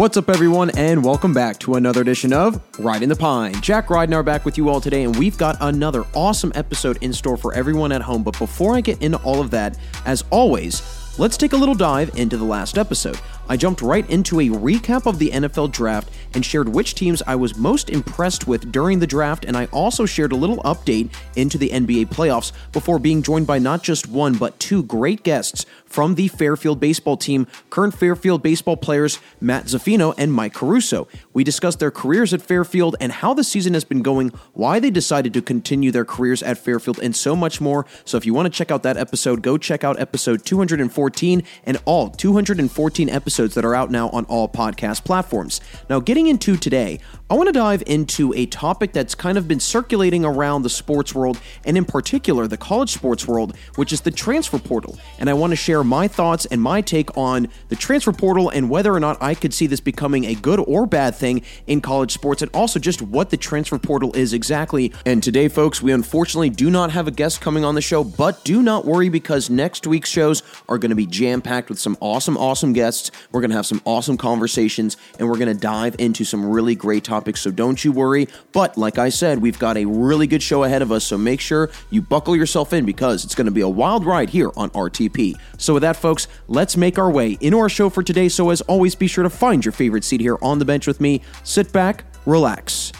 What's up, everyone, and welcome back to another edition of Riding the Pine. Jack Ridenour back with you all today, and we've got another awesome episode in store for everyone at home. But before I get into all of that, as always, let's take a little dive into the last episode. I jumped right into a recap of the NFL draft and shared which teams I was most impressed with during the draft, and I also shared a little update into the NBA playoffs before being joined by not just one, but two great guests from the Fairfield baseball team, current Fairfield baseball players Matt Zaffino and Mike Caruso. We discussed their careers at Fairfield and how the season has been going, why they decided to continue their careers at Fairfield, and so much more. So if you want to check out that episode, go check out episode 214 and all 214 episodes that are out now on all podcast platforms. Now, getting into today, I want to dive into a topic that's kind of been circulating around the sports world, and in particular, the college sports world, which is the transfer portal. And I want to share my thoughts and my take on the transfer portal and whether or not I could see this becoming a good or bad thing in college sports, and also just what the transfer portal is exactly. And today, folks, we unfortunately do not have a guest coming on the show, but do not worry because next week's shows are going to be jam packed with some awesome, awesome guests. We're going to have some awesome conversations, and we're going to dive into some really great topics, so don't you worry. But like I said, we've got a really good show ahead of us, so make sure you buckle yourself in because it's going to be a wild ride here on RTP. So with that, folks, let's make our way into our show for today. So as always, be sure to find your favorite seat here on the bench with me, sit back, relax,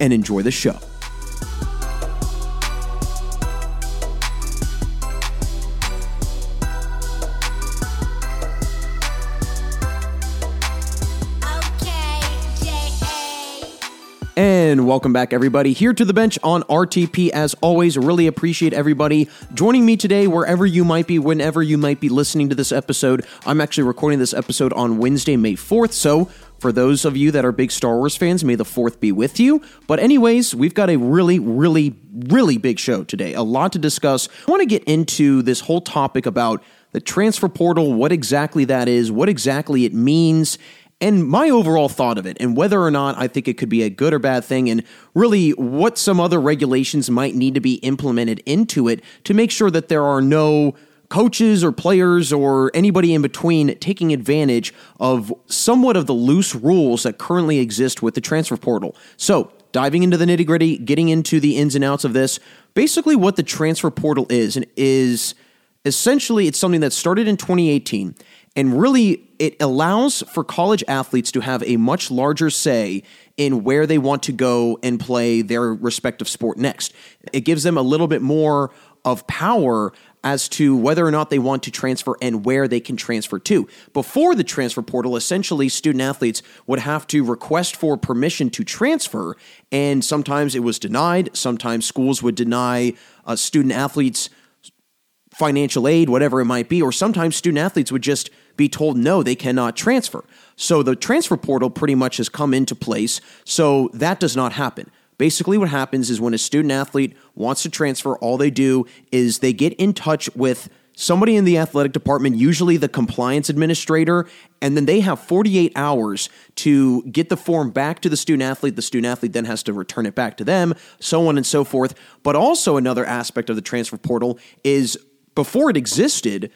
and enjoy the show. And welcome back, everybody, here to the bench on RTP. As always, really appreciate everybody joining me today, wherever you might be, whenever you might be listening to this episode. I'm actually recording this episode on Wednesday, May 4th. So, for those of you that are big Star Wars fans, may the 4th be with you. But, anyways, we've got a really, really, really big show today. A lot to discuss. I want to get into this whole topic about the transfer portal, what exactly that is, what exactly it means, and my overall thought of it, and whether or not I think it could be a good or bad thing, and really what some other regulations might need to be implemented into it to make sure that there are no coaches or players or anybody in between taking advantage of somewhat of the loose rules that currently exist with the transfer portal. So, diving into the nitty gritty, getting into the ins and outs of this, basically what the transfer portal is, and is essentially it's something that started in 2018 and really, it allows for college athletes to have a much larger say in where they want to go and play their respective sport next. It gives them a little bit more of power as to whether or not they want to transfer and where they can transfer to. Before the transfer portal, essentially, student athletes would have to request for permission to transfer, and sometimes it was denied. Sometimes schools would deny uh, student athletes financial aid, whatever it might be, or sometimes student athletes would just be told no, they cannot transfer. So the transfer portal pretty much has come into place, so that does not happen. Basically, what happens is when a student athlete wants to transfer, all they do is they get in touch with somebody in the athletic department, usually the compliance administrator, and then they have 48 hours to get the form back to the student athlete. The student athlete then has to return it back to them, so on and so forth. But also, another aspect of the transfer portal is before it existed,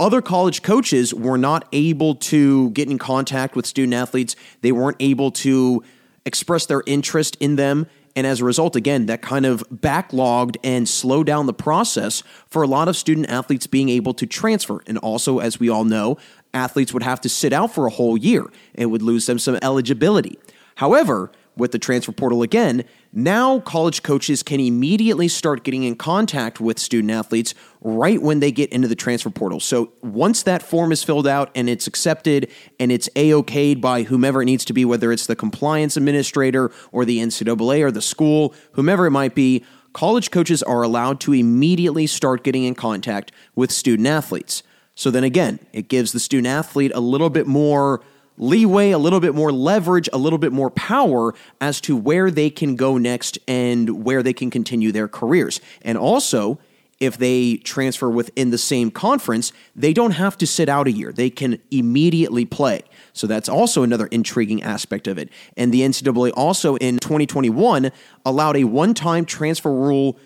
other college coaches were not able to get in contact with student athletes. They weren't able to express their interest in them. And as a result, again, that kind of backlogged and slowed down the process for a lot of student athletes being able to transfer. And also, as we all know, athletes would have to sit out for a whole year and would lose them some eligibility. However, with the transfer portal again, now college coaches can immediately start getting in contact with student athletes right when they get into the transfer portal. So once that form is filled out and it's accepted and it's A-OK'd by whomever it needs to be, whether it's the compliance administrator or the NCAA or the school, whomever it might be, college coaches are allowed to immediately start getting in contact with student athletes. So then again, it gives the student athlete a little bit more leeway, a little bit more leverage, a little bit more power as to where they can go next and where they can continue their careers. And also, if they transfer within the same conference, they don't have to sit out a year. They can immediately play. So that's also another intriguing aspect of it. And the NCAA also in 2021 allowed a one time transfer rule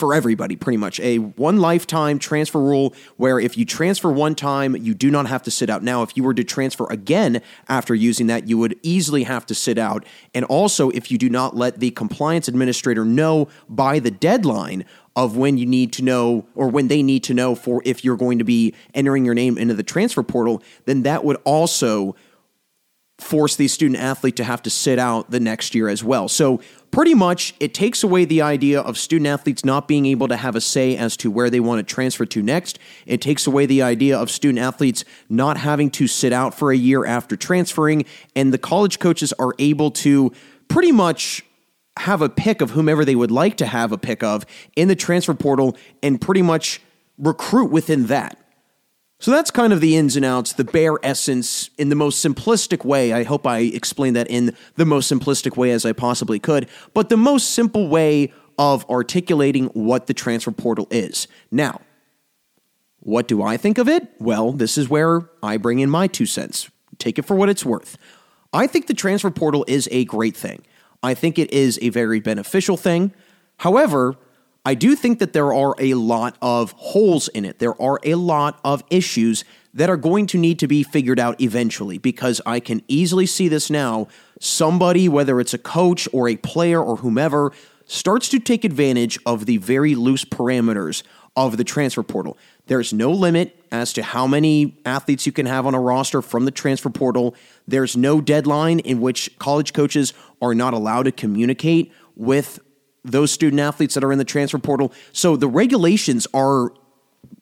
for everybody, pretty much. A one lifetime transfer rule where if you transfer one time, you do not have to sit out. Now, if you were to transfer again after using that, you would easily have to sit out. And also, if you do not let the compliance administrator know by the deadline of when you need to know or when they need to know for if you're going to be entering your name into the transfer portal, then that would also force the student athlete to have to sit out the next year as well. So, pretty much, it takes away the idea of student athletes not being able to have a say as to where they want to transfer to next. It takes away the idea of student athletes not having to sit out for a year after transferring, and the college coaches are able to pretty much have a pick of whomever they would like to have a pick of in the transfer portal and pretty much recruit within that. So that's kind of the ins and outs, the bare essence in the most simplistic way. I hope I explained that in the most simplistic way as I possibly could, but the most simple way of articulating what the transfer portal is. Now, what do I think of it? Well, this is where I bring in my two cents. Take it for what it's worth. I think the transfer portal is a great thing. I think it is a very beneficial thing. However, I do think that there are a lot of holes in it. There are a lot of issues that are going to need to be figured out eventually because I can easily see this now. Somebody, whether it's a coach or a player or whomever, starts to take advantage of the very loose parameters of the transfer portal. There's no limit as to how many athletes you can have on a roster from the transfer portal. There's no deadline in which college coaches are not allowed to communicate with those student athletes that are in the transfer portal. So the regulations are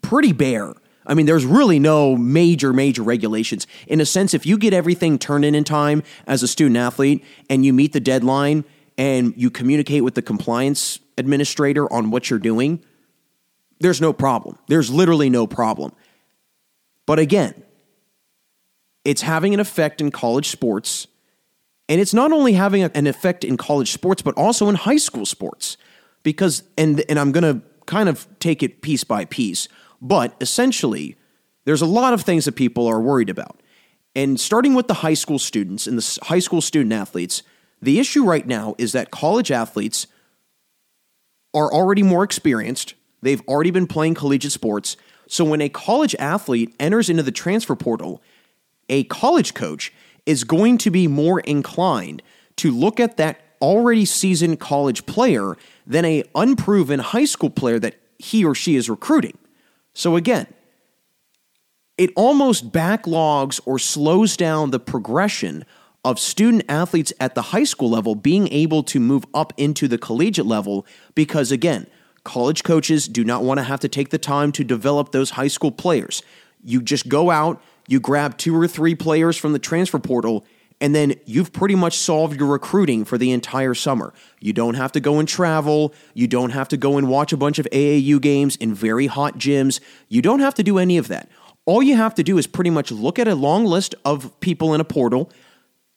pretty bare. I mean, there's really no major, major regulations. In a sense, if you get everything turned in in time as a student athlete and you meet the deadline and you communicate with the compliance administrator on what you're doing, there's no problem. There's literally no problem. But again, it's having an effect in college sports and it's not only having an effect in college sports, but also in high school sports. Because, and, and I'm going to kind of take it piece by piece, but essentially, there's a lot of things that people are worried about. And starting with the high school students and the high school student athletes, the issue right now is that college athletes are already more experienced. They've already been playing collegiate sports. So when a college athlete enters into the transfer portal, a college coach is going to be more inclined to look at that already seasoned college player than a unproven high school player that he or she is recruiting. So again, it almost backlogs or slows down the progression of student athletes at the high school level being able to move up into the collegiate level because again, college coaches do not want to have to take the time to develop those high school players. You just go out, you grab two or three players from the transfer portal, and then you've pretty much solved your recruiting for the entire summer. You don't have to go and travel. You don't have to go and watch a bunch of AAU games in very hot gyms. You don't have to do any of that. All you have to do is pretty much look at a long list of people in a portal,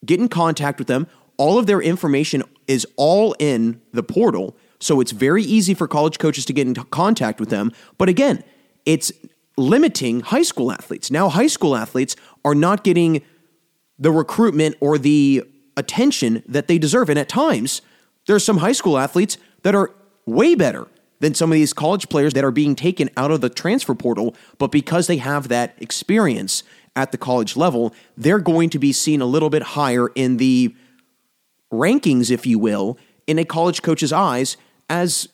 get in contact with them. All of their information is all in the portal. So it's very easy for college coaches to get in contact with them. But again, it's limiting high school athletes. Now, high school athletes are not getting the recruitment or the attention that they deserve. And at times, there's some high school athletes that are way better than some of these college players that are being taken out of the transfer portal. But because they have that experience at the college level, they're going to be seen a little bit higher in the rankings, if you will, in a college coach's eyes as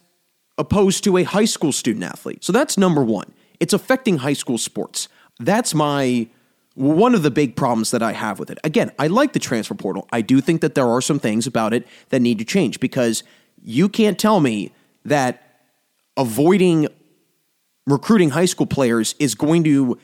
opposed to a high school student athlete. So that's number one. It's affecting high school sports. That's my one of the big problems that I have with it. Again, I like the transfer portal. I do think that there are some things about it that need to change because you can't tell me that avoiding recruiting high school players is going to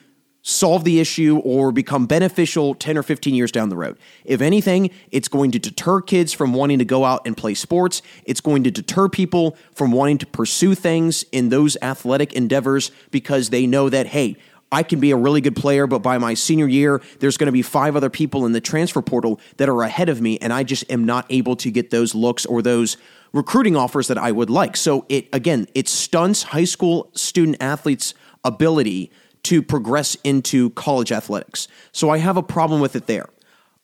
solve the issue or become beneficial 10 or 15 years down the road. If anything, it's going to deter kids from wanting to go out and play sports. It's going to deter people from wanting to pursue things in those athletic endeavors because they know that, hey, I can be a really good player, but by my senior year, there's going to be five other people in the transfer portal that are ahead of me, and I just am not able to get those looks or those recruiting offers that I would like. So it again, it stunts high school student athletes' ability to progress into college athletics. So I have a problem with it there.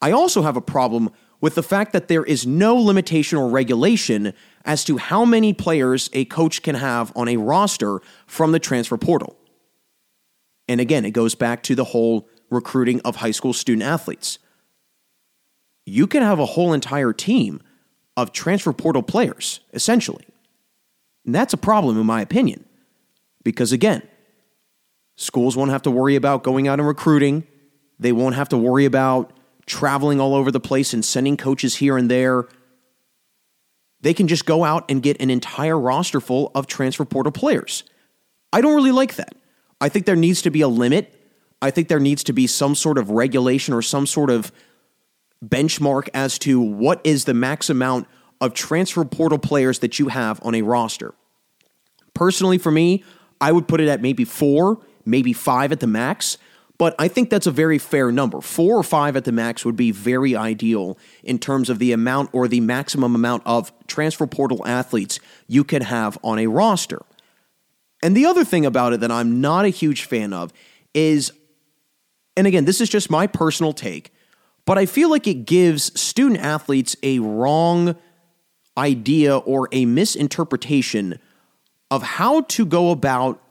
I also have a problem with the fact that there is no limitation or regulation as to how many players a coach can have on a roster from the transfer portal. And again, it goes back to the whole recruiting of high school student athletes. You can have a whole entire team of transfer portal players, essentially. And that's a problem, in my opinion, because again, schools won't have to worry about going out and recruiting. They won't have to worry about traveling all over the place and sending coaches here and there. They can just go out and get an entire roster full of transfer portal players. I don't really like that. I think there needs to be a limit. I think there needs to be some sort of regulation or some sort of benchmark as to what is the max amount of transfer portal players that you have on a roster. Personally, for me, I would put it at maybe four, maybe five at the max. But I think that's a very fair number. Four or five at the max would be very ideal in terms of the amount or the maximum amount of transfer portal athletes you could have on a roster. And the other thing about it that I'm not a huge fan of is, and again, this is just my personal take, but I feel like it gives student athletes a wrong idea or a misinterpretation of how to go about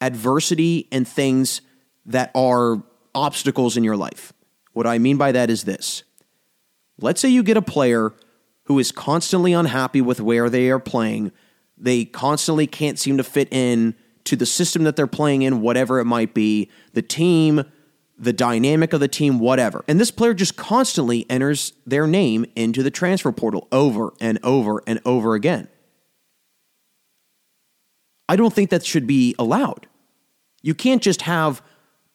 adversity and things that are obstacles in your life. What I mean by that is this let's say you get a player who is constantly unhappy with where they are playing, they constantly can't seem to fit in to the system that they're playing in, whatever it might be, the team, the dynamic of the team, whatever. And this player just constantly enters their name into the transfer portal over and over and over again. I don't think that should be allowed. You can't just have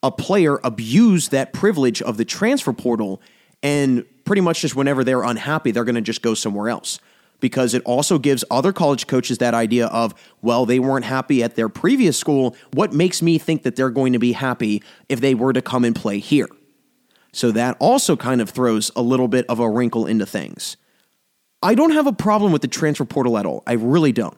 a player abuse that privilege of the transfer portal and pretty much just whenever they're unhappy, they're going to just go somewhere else. Because it also gives other college coaches that idea of, well, they weren't happy at their previous school. What makes me think that they're going to be happy if they were to come and play here? So that also kind of throws a little bit of a wrinkle into things. I don't have a problem with the transfer portal at all. I really don't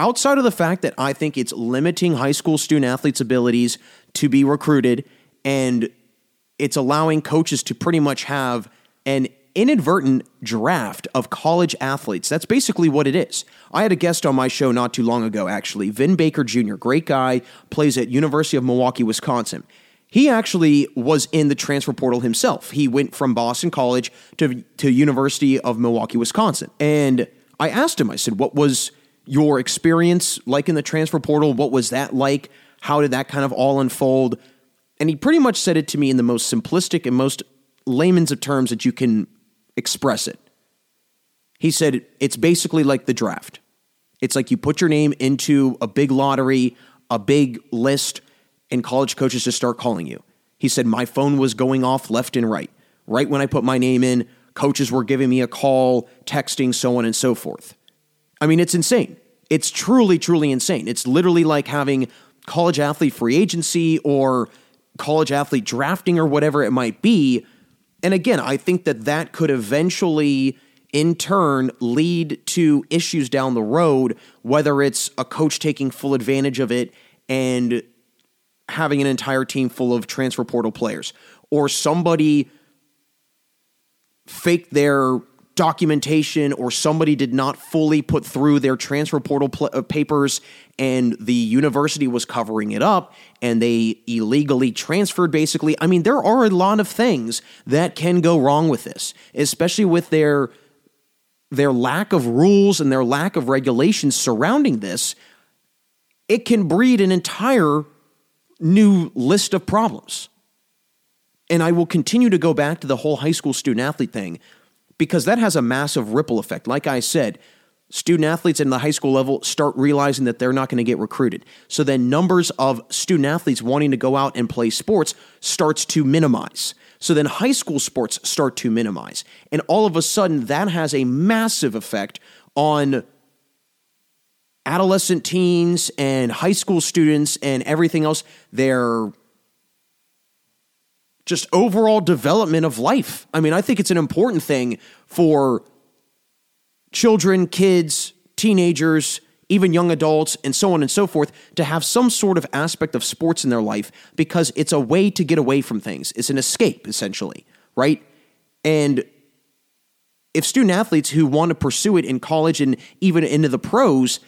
outside of the fact that I think it's limiting high school student athletes' abilities to be recruited and it's allowing coaches to pretty much have an inadvertent draft of college athletes. That's basically what it is. I had a guest on my show not too long ago actually, Vin Baker Jr., great guy, plays at University of Milwaukee, Wisconsin. He actually was in the transfer portal himself. He went from Boston College to to University of Milwaukee, Wisconsin. And I asked him I said, "What was your experience like in the transfer portal. What was that like? How did that kind of all unfold? And he pretty much said it to me in the most simplistic and most layman's of terms that you can express it. He said it's basically like the draft. It's like you put your name into a big lottery, a big list, and college coaches just start calling you. He said, My phone was going off left and right. Right when I put my name in, coaches were giving me a call, texting, so on and so forth. I mean, it's insane. It's truly, truly insane. It's literally like having college athlete free agency or college athlete drafting or whatever it might be. And again, I think that that could eventually, in turn, lead to issues down the road, whether it's a coach taking full advantage of it and having an entire team full of transfer portal players, or somebody fake their documentation or somebody did not fully put through their transfer portal pl- uh, papers and the university was covering it up and they illegally transferred basically. I mean there are a lot of things that can go wrong with this especially with their their lack of rules and their lack of regulations surrounding this. It can breed an entire new list of problems. And I will continue to go back to the whole high school student athlete thing because that has a massive ripple effect. Like I said, student athletes in the high school level start realizing that they're not going to get recruited. So then numbers of student athletes wanting to go out and play sports starts to minimize. So then high school sports start to minimize. And all of a sudden that has a massive effect on adolescent teens and high school students and everything else. Their just overall development of life. I mean, I think it's an important thing for children, kids, teenagers, even young adults, and so on and so forth, to have some sort of aspect of sports in their life because it's a way to get away from things. It's an escape, essentially, right? And if student athletes who want to pursue it in college and even into the pros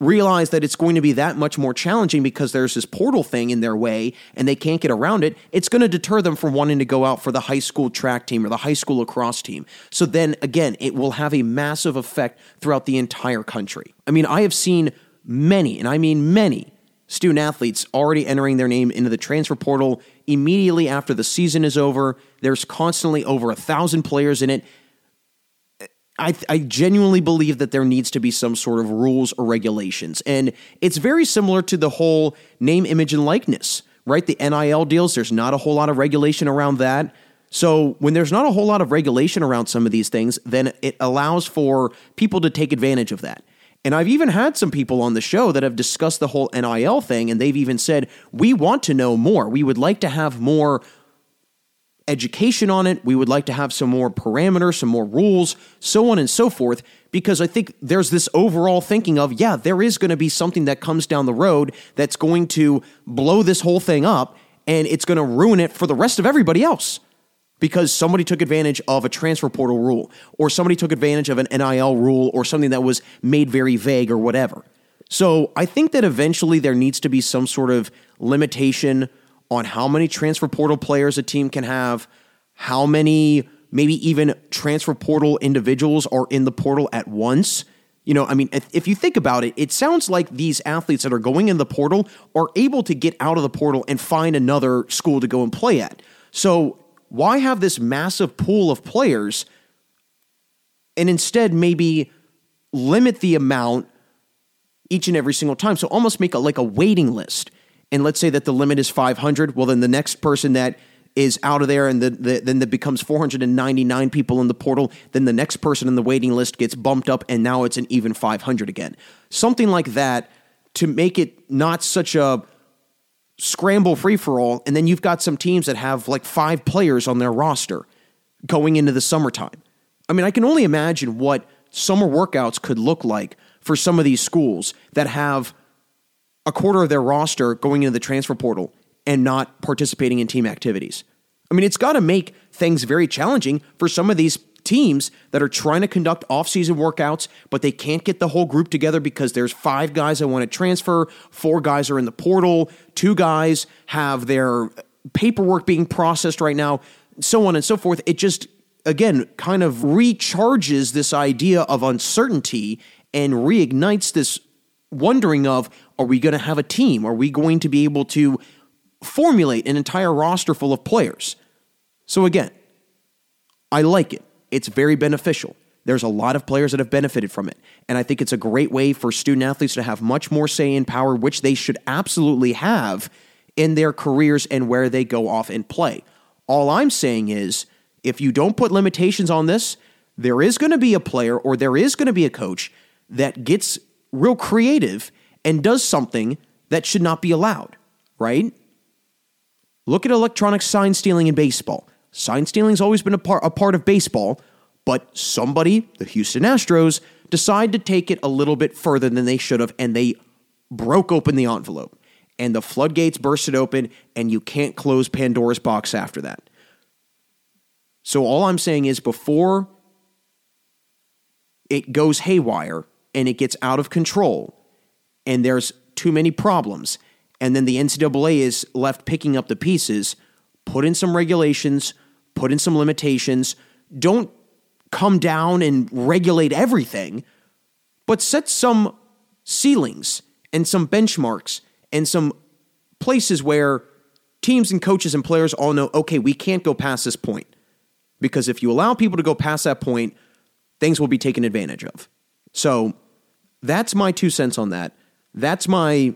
realize that it's going to be that much more challenging because there's this portal thing in their way and they can't get around it, it's going to deter them from wanting to go out for the high school track team or the high school lacrosse team. So then again, it will have a massive effect throughout the entire country. I mean, I have seen many, and I mean many, student athletes already entering their name into the transfer portal immediately after the season is over. There's constantly over a thousand players in it. I, I genuinely believe that there needs to be some sort of rules or regulations. And it's very similar to the whole name, image, and likeness, right? The NIL deals, there's not a whole lot of regulation around that. So when there's not a whole lot of regulation around some of these things, then it allows for people to take advantage of that. And I've even had some people on the show that have discussed the whole NIL thing, and they've even said, We want to know more. We would like to have more education on it. We would like to have some more parameters, some more rules, so on and so forth, because I think there's this overall thinking of, yeah, there is going to be something that comes down the road that's going to blow this whole thing up and it's going to ruin it for the rest of everybody else because somebody took advantage of a transfer portal rule or somebody took advantage of an NIL rule or something that was made very vague or whatever. So I think that eventually there needs to be some sort of limitation on how many transfer portal players a team can have, how many maybe even transfer portal individuals are in the portal at once. You know, I mean, if, if, you think about it, it sounds like these athletes that are going in the portal are able to get out of the portal and find another school to go and play at. So, why have this massive pool of players and instead maybe limit the amount each and every single time? So, almost make a, like a waiting list and let's say that the limit is 500, well, then the next person that is out of there and the, the, then it becomes 499 people in the portal, then the next person in the waiting list gets bumped up and now it's an even 500 again. Something like that to make it not such a scramble free for all. And then you've got some teams that have like five players on their roster going into the summertime. I mean, I can only imagine what summer workouts could look like for some of these schools that have a quarter of their roster going into the transfer portal and not participating in team activities. I mean, it's got to make things very challenging for some of these teams that are trying to conduct off-season workouts, but they can't get the whole group together because there's five guys that want to transfer, four guys are in the portal, two guys have their paperwork being processed right now, so on and so forth. It just again kind of recharges this idea of uncertainty and reignites this wondering of are we going to have a team? Are we going to be able to formulate an entire roster full of players? So again, I like it. It's very beneficial. There's a lot of players that have benefited from it. And I think it's a great way for student athletes to have much more say and power, which they should absolutely have in their careers and where they go off and play. All I'm saying is if you don't put limitations on this, there is going to be a player or there is going to be a coach that gets real creative and does something that should not be allowed, right? Look at electronic sign stealing in baseball. Sign stealing's always been a part, a part of baseball, but somebody, the Houston Astros, decided to take it a little bit further than they should have, and they broke open the envelope. And the floodgates bursted open, and you can't close Pandora's box after that. So, all I'm saying is before it goes haywire and it gets out of control, and there's too many problems, and then the NCAA is left picking up the pieces, put in some regulations, put in some limitations. Don't come down and regulate everything, but set some ceilings and some benchmarks and some places where teams and coaches and players all know okay, we can't go past this point. Because if you allow people to go past that point, things will be taken advantage of. So that's my two cents on that. That's my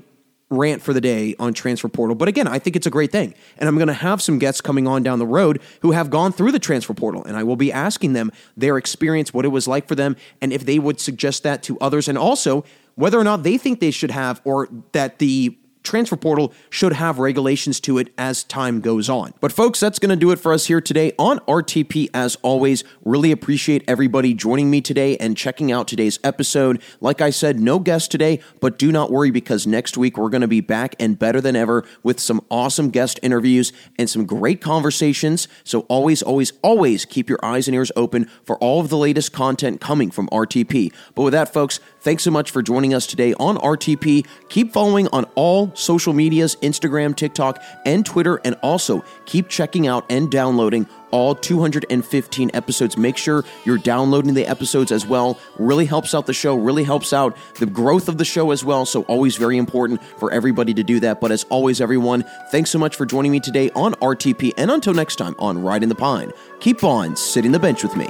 rant for the day on transfer portal. But again, I think it's a great thing. And I'm going to have some guests coming on down the road who have gone through the transfer portal. And I will be asking them their experience, what it was like for them, and if they would suggest that to others. And also whether or not they think they should have or that the transfer portal should have regulations to it as time goes on. But folks, that's going to do it for us here today on RTP. As always, really appreciate everybody joining me today and checking out today's episode. Like I said, no guest today, but do not worry because next week we're going to be back and better than ever with some awesome guest interviews and some great conversations. So always, always, always keep your eyes and ears open for all of the latest content coming from RTP. But with that, folks, thanks so much for joining us today on RTP. Keep following on all social medias Instagram, TikTok, and Twitter, and also keep checking out and downloading all 215 episodes. Make sure you're downloading the episodes as well. Really helps out the show, really helps out the growth of the show as well. So, always very important for everybody to do that. But as always, everyone, thanks so much for joining me today on RTP. And until next time on Riding the Pine, keep on sitting the bench with me.